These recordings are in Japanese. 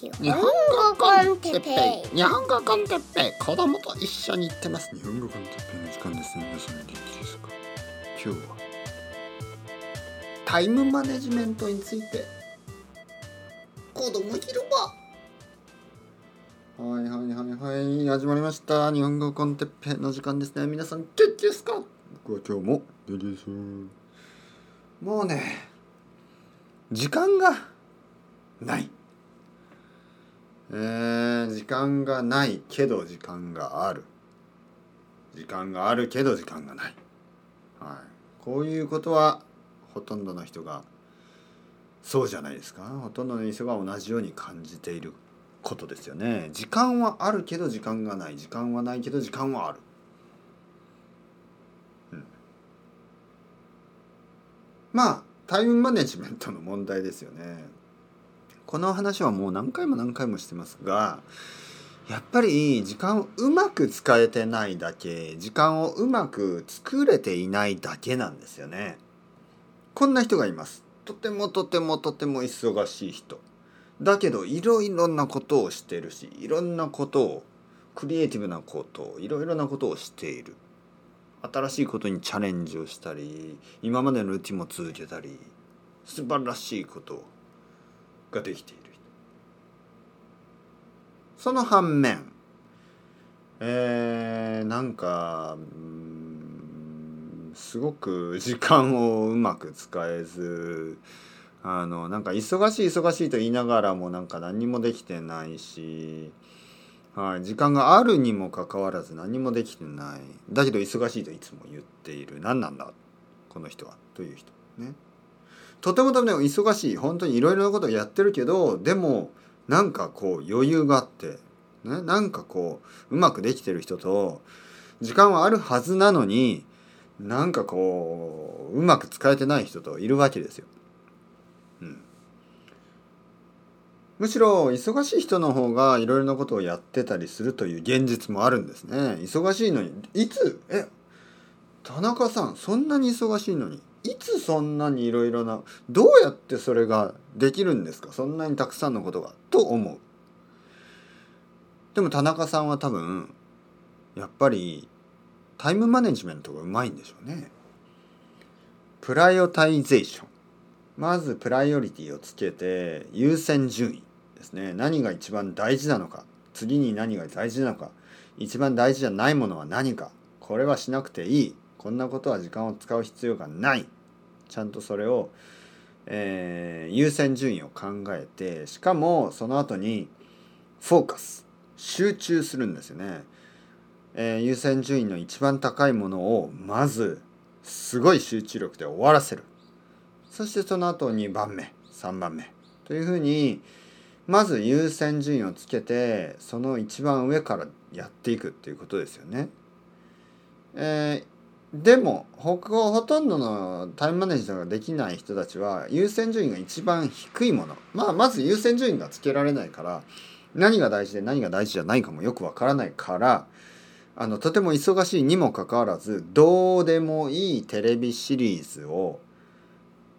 日本語 con テッペイ。日本語 con テッペイ。子供と一緒に行ってます日本語 con テッペイの時間ですね。皆さん元気ですか？今日は。タイムマネジメントについて。子供広場。はいはいはいはい。始まりました。日本語 con テッペイの時間ですね。皆さん元気ですか？僕は今日も元気ですもうね時間がないえー、時間がないけど時間がある。時間があるけど時間がない、はい、こういうことはほとんどの人がそうじゃないですか。ほとんどの人が同じように感じていることですよね。時間はあるけど時間がない。時間はないけど時間はある、うん、まあタイムマネジメントの問題ですよね。この話はもう何回も何回もしてますがやっぱり時間をうまく使えてないだけ時間をうまく作れていないだけなんですよね。こんな人がいます。とてもとてもとても忙しい人。だけどいろいろなことをしてるしいろんなことをクリエイティブなことをいろいろなことをしている。新しいことにチャレンジをしたり今までのルーティンも続けたり素晴らしいことをができている。その反面えー、なんかすごく 時間をうまく使えずあのなんか忙しい忙しいと言いながらもなんか何もできてないし、はい、時間があるにもかかわらず何もできてない。だけど忙しいといつも言っている。何なんだこの人は。という人ね。とてもとても忙しい。本当にいろいろなことをやってるけどでもなんかこう余裕があって、ね、なんかこううまくできてる人と時間はあるはずなのになんかこううまく使えてない人といるわけですよ。うん、むしろ忙しい人の方がいろいろなことをやってたりするという現実もあるんですね。忙しいのに。いつ？え田中さんそんなに忙しいのに。いつそんなにいろいろなどうやってそれができるんですか？そんなにたくさんのことがと思う。でも田中さんは多分やっぱりタイムマネジメントがうまいんでしょうね。 prioritization。まずプライオリティをつけて優先順位ですね。何が一番大事なのか。次に何が大事なのか。一番大事じゃないものは何か。これはしなくていい。こんなことは時間を使う必要がない。ちゃんとそれを、えー、優先順位を考えてしかもその後にフォーカス集中するんですよね、えー、優先順位の一番高いものをまずすごい集中力で終わらせる。そしてその後2番目3番目。というふうにまず優先順位をつけてその一番上からやっていくっていうことですよね。えーでも他ほとんどのタイムマネージメントができない人たちは優先順位が一番低いものまあまず優先順位がつけられないから何が大事で何が大事じゃないかもよくわからないからあのとても忙しいにもかかわらずどうでもいいテレビシリーズを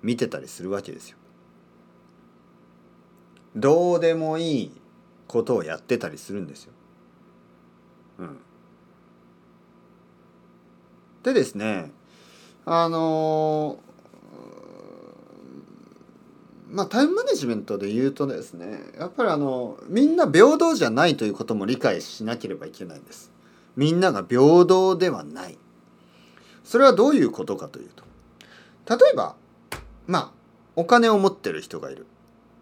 見てたりするわけですよ。どうでもいいことをやってたりするんですよ。うん。でですねあのまあタイムマネジメントで言うとですねやっぱりあのみんな平等じゃないということも理解しなければいけないんです。みんなが平等ではない。それはどういうことかというと例えばまあお金を持ってる人がいる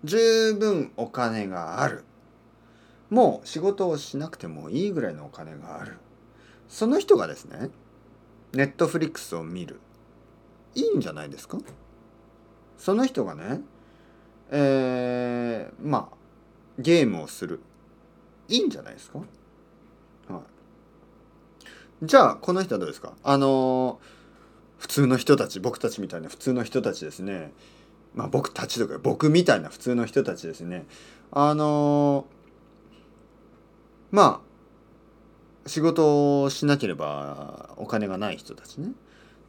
十分お金があるもう仕事をしなくてもいいぐらいのお金があるその人がですねネットフリックスを見る。いいんじゃないですか？その人がねえー、まあゲームをする。いいんじゃないですか？はい。じゃあこの人はどうですか？あの普通の人たち僕たちみたいな普通の人たちですね。まあ僕たちとか僕みたいな普通の人たちですね。あのまあ仕事をしなければお金がない人たちね。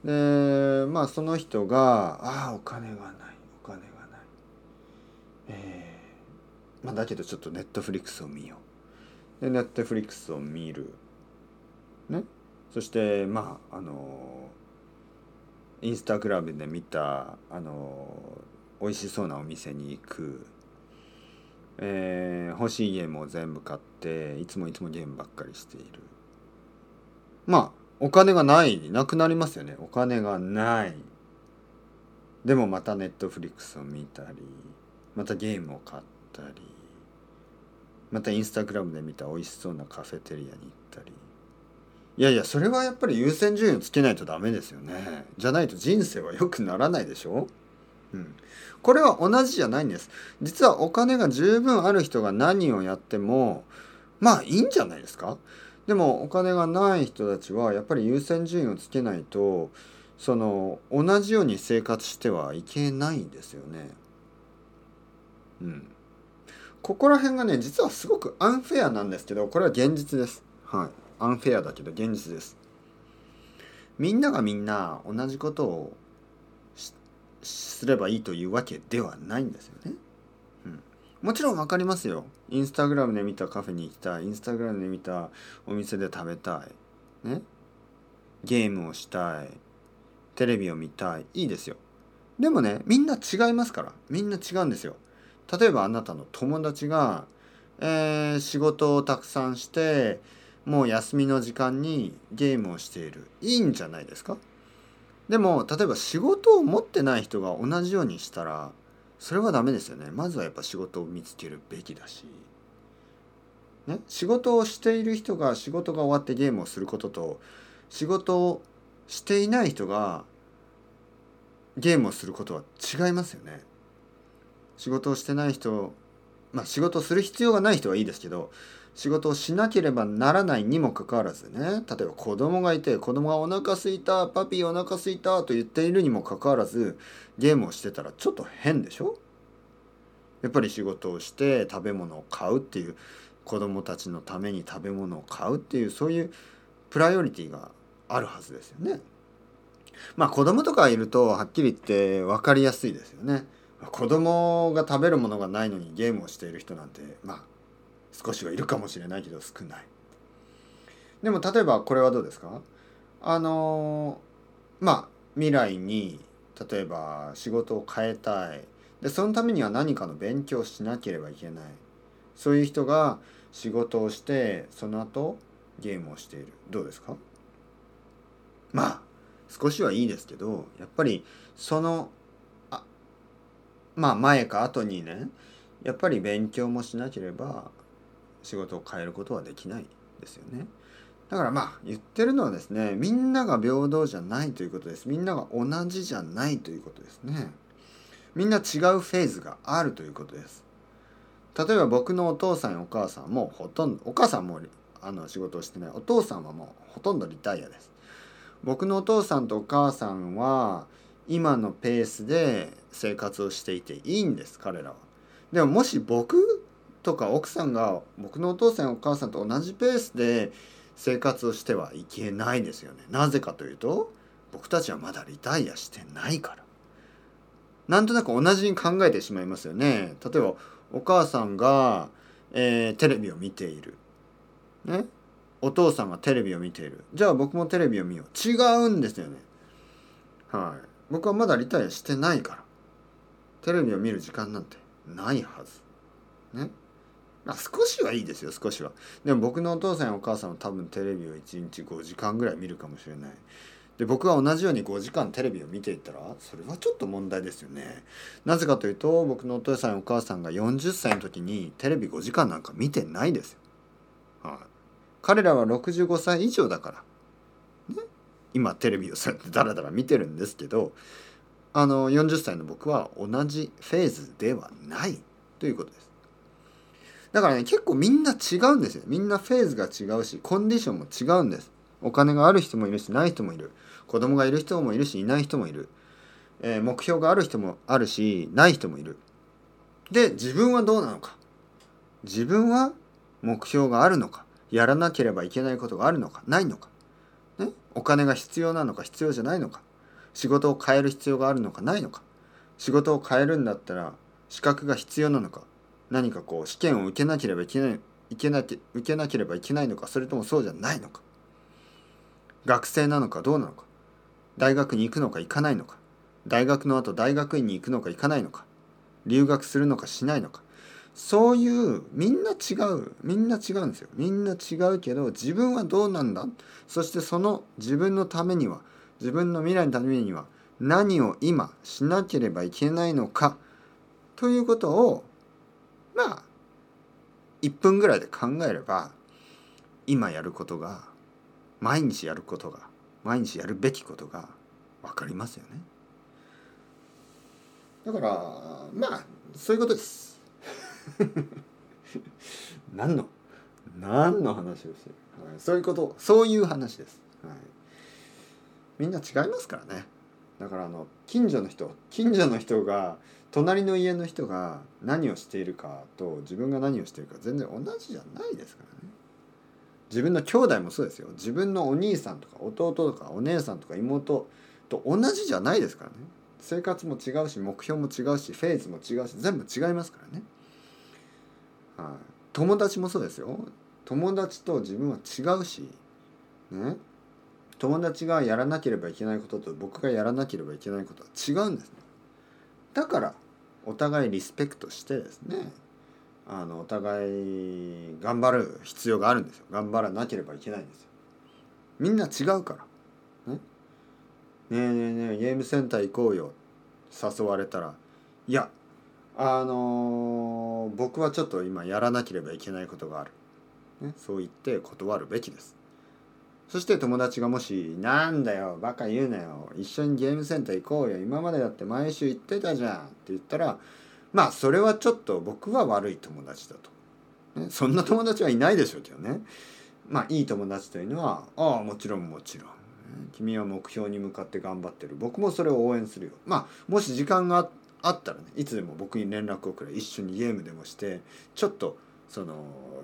でまあその人が「ああお金がないお金がない」えまあ、だけどちょっとネットフリックスを見よう。でネットフリックスを見る。ね。そしてまああのインスタグラムで見たあの美味しそうなお店に行く、えー、欲しいゲームを全部買っていつもいつもゲームばっかりしている。まあお金がないなくなりますよね。お金がない。でもまたネットフリックスを見たりまたゲームを買ったりまたインスタグラムで見た美味しそうなカフェテリアに行ったり。いやいやそれはやっぱり優先順位をつけないとダメですよね。じゃないと人生は良くならないでしょ？うん、これは同じじゃないんです実はお金が十分ある人が何をやってもまあいいんじゃないですかでもお金がない人たちはやっぱり優先順位をつけないとその同じように生活してはいけないんですよね。うん。ここら辺がね実はすごくアンフェアなんですけどこれは現実です。はい。アンフェアだけど現実です。みんながみんな同じことをすればいいというわけではないんですよね。うん、もちろん分かりますよ。インスタグラムで見たカフェに行きたい。インスタグラムで見たお店で食べたい。ね。ゲームをしたい。テレビを見たいいいですよでもねみんな違いますからみんな違うんですよ例えばあなたの友達が、えー、仕事をたくさんしてもう休みの時間にゲームをしているいいんじゃないですか？でも例えば仕事を持ってない人が同じようにしたらそれはダメですよね。まずはやっぱ仕事を見つけるべきだし、ね、仕事をしている人が仕事が終わってゲームをすることと仕事をしていない人がゲームをすることは違いますよね。仕事をしてない人まあ仕事をする必要がない人はいいですけど仕事をしなければならないにもかかわらずね例えば子供がいて子供がお腹すいたパピーお腹すいたと言っているにもかかわらずゲームをしてたらちょっと変でしょ？やっぱり仕事をして食べ物を買うっていう子供たちのために食べ物を買うっていうそういうプライオリティがあるはずですよね。まあ子供とかいるとはっきり言って分かりやすいですよね。子供が食べるものがないのにゲームをしている人なんてまあ少しはいるかもしれないけど少ない。でも例えばこれはどうですか？あのまあ未来に例えば仕事を変えたい。でそのためには何かの勉強をしなければいけない。そういう人が仕事をしてその後ゲームをしている。どうですか？まあ少しはいいですけどやっぱりそのあまあ前か後にねやっぱり勉強もしなければ仕事を変えることはできないですよね。だからまあ言ってるのはですねみんなが平等じゃないということです。みんなが同じじゃないということですね。みんな違うフェーズがあるということです。例えば僕のお父さんやお母さんもほとんどお母さんもあの仕事をしてない。お父さんはもうほとんどリタイアです。僕のお父さんとお母さんは今のペースで生活をしていていいんです彼らは。でももし僕とか奥さんが僕のお父さんお母さんと同じペースで生活をしてはいけないですよね。なぜかというと僕たちはまだリタイアしてないから。なんとなく同じに考えてしまいますよね。例えばお母さんが、えー、テレビを見ている。ね？お父さんがテレビを見ているじゃあ僕もテレビを見よう違うんですよねはい僕はまだリタイアしてないからテレビを見る時間なんてないはずね？まあ少しはいいですよ少しは。でも僕のお父さんやお母さんは多分テレビを1日5時間ぐらい見るかもしれない。で僕は同じように5時間テレビを見ていったらそれはちょっと問題ですよね。なぜかというと僕のお父さんやお母さんが40歳の時にテレビ5時間なんか見てないですよ。はい。彼らは65歳以上だから、ね、今テレビをそうやってダラダラ見てるんですけどあの40歳の僕は同じフェーズではないということです。だからね結構みんな違うんですよ。みんなフェーズが違うしコンディションも違うんです。お金がある人もいるしない人もいる。子供がいる人もいるしいない人もいる。えー、目標がある人もあるしない人もいる。で自分はどうなのか。自分は目標があるのか。やらなければいけないことがあるのかないのか、ね、お金が必要なのか必要じゃないのか仕事を変える必要があるのかないのか仕事を変えるんだったら資格が必要なのか何かこう試験を受けなければいけないいけなき受けなければいけないのかそれともそうじゃないのか。学生なのかどうなのか。大学に行くのか行かないのか。大学の後大学院に行くのか行かないのか。留学するのかしないのか。そういうみんな違うみんな違うんですよ。みんな違うけど自分はどうなんだ？そしてその自分のためには自分の未来のためには何を今しなければいけないのか。ということをまあ1分ぐらいで考えれば今やることが毎日やることが毎日やるべきことが分かりますよね。だからまあそういうことです。何の何の話をしてる、はい、そういうことそういう話です、はい、みんな違いますからねだからあの近所の人近所の人が隣の家の人が何をしているかと自分が何をしているか全然同じじゃないですからね。自分の兄弟もそうですよ。自分のお兄さんとか弟とかお姉さんとか妹と同じじゃないですからね。生活も違うし目標も違うしフェーズも違うし全部違いますからね。はい、友達もそうですよ。友達と自分は違うしね。友達がやらなければいけないことと僕がやらなければいけないことは違うんですね。だからお互いリスペクトしてですねあのお互い頑張る必要があるんですよ。頑張らなければいけないんですよ。みんな違うから。ね。ねえねえねえゲームセンター行こうよ。誘われたら。いやあのー僕はちょっと今やらなければいけないことがある、ね、そう言って断るべきです。そして友達がもし「なんだよバカ言うなよ一緒にゲームセンター行こうよ今までだって毎週行ってたじゃん」って言ったらまあそれはちょっと僕は悪い友達だと、ね、そんな友達はいないでしょうけどね。まあいい友達というのは「ああもちろんもちろん」君は目標に向かって頑張ってる。僕もそれを応援するよ。まあもし時間があったらねいつでも僕に連絡をくれ。一緒にゲームでもしてちょっとその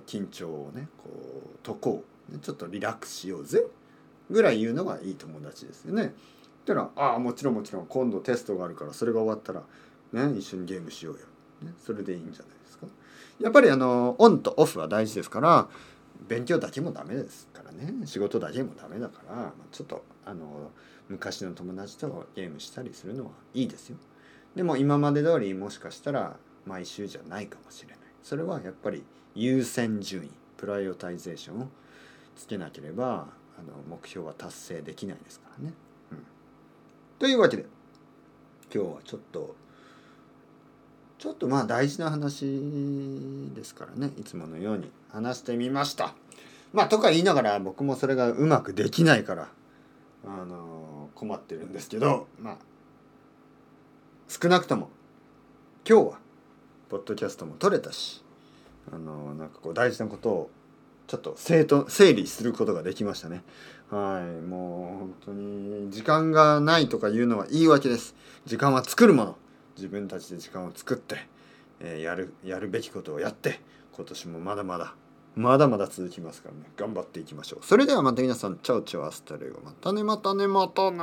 緊張をねこう解こう。ちょっとリラックスしようぜぐらい言うのがいい友達ですよね。ってのはああもちろんもちろん今度テストがあるからそれが終わったらね一緒にゲームしようよ、ね、それでいいんじゃないですか。やっぱりあのオンとオフは大事ですから勉強だけもダメですからね仕事だけもダメだから、ちょっとあの昔の友達とゲームしたりするのはいいですよ。でも今まで通りもしかしたら毎週じゃないかもしれないそれはやっぱり優先順位 prioritization をつけなければあの目標は達成できないですからね。うん、というわけで今日はちょっとちょっとまあ大事な話ですからねいつものように話してみました。まあとか言いながら僕もそれがうまくできないからあの困ってるんですけどまあ少なくとも今日はポッドキャストも撮れたしあのなんかこう大事なことをちょっと整と整理することができましたね。はい。もう本当に時間がないとかいうのは言い訳です。時間は作るもの。自分たちで時間を作って、えーやるやるべきことをやって今年もまだまだまだまだ続きますからね。頑張っていきましょう。それではまた皆さん ciao ciao hasta luego またねまたねまたね。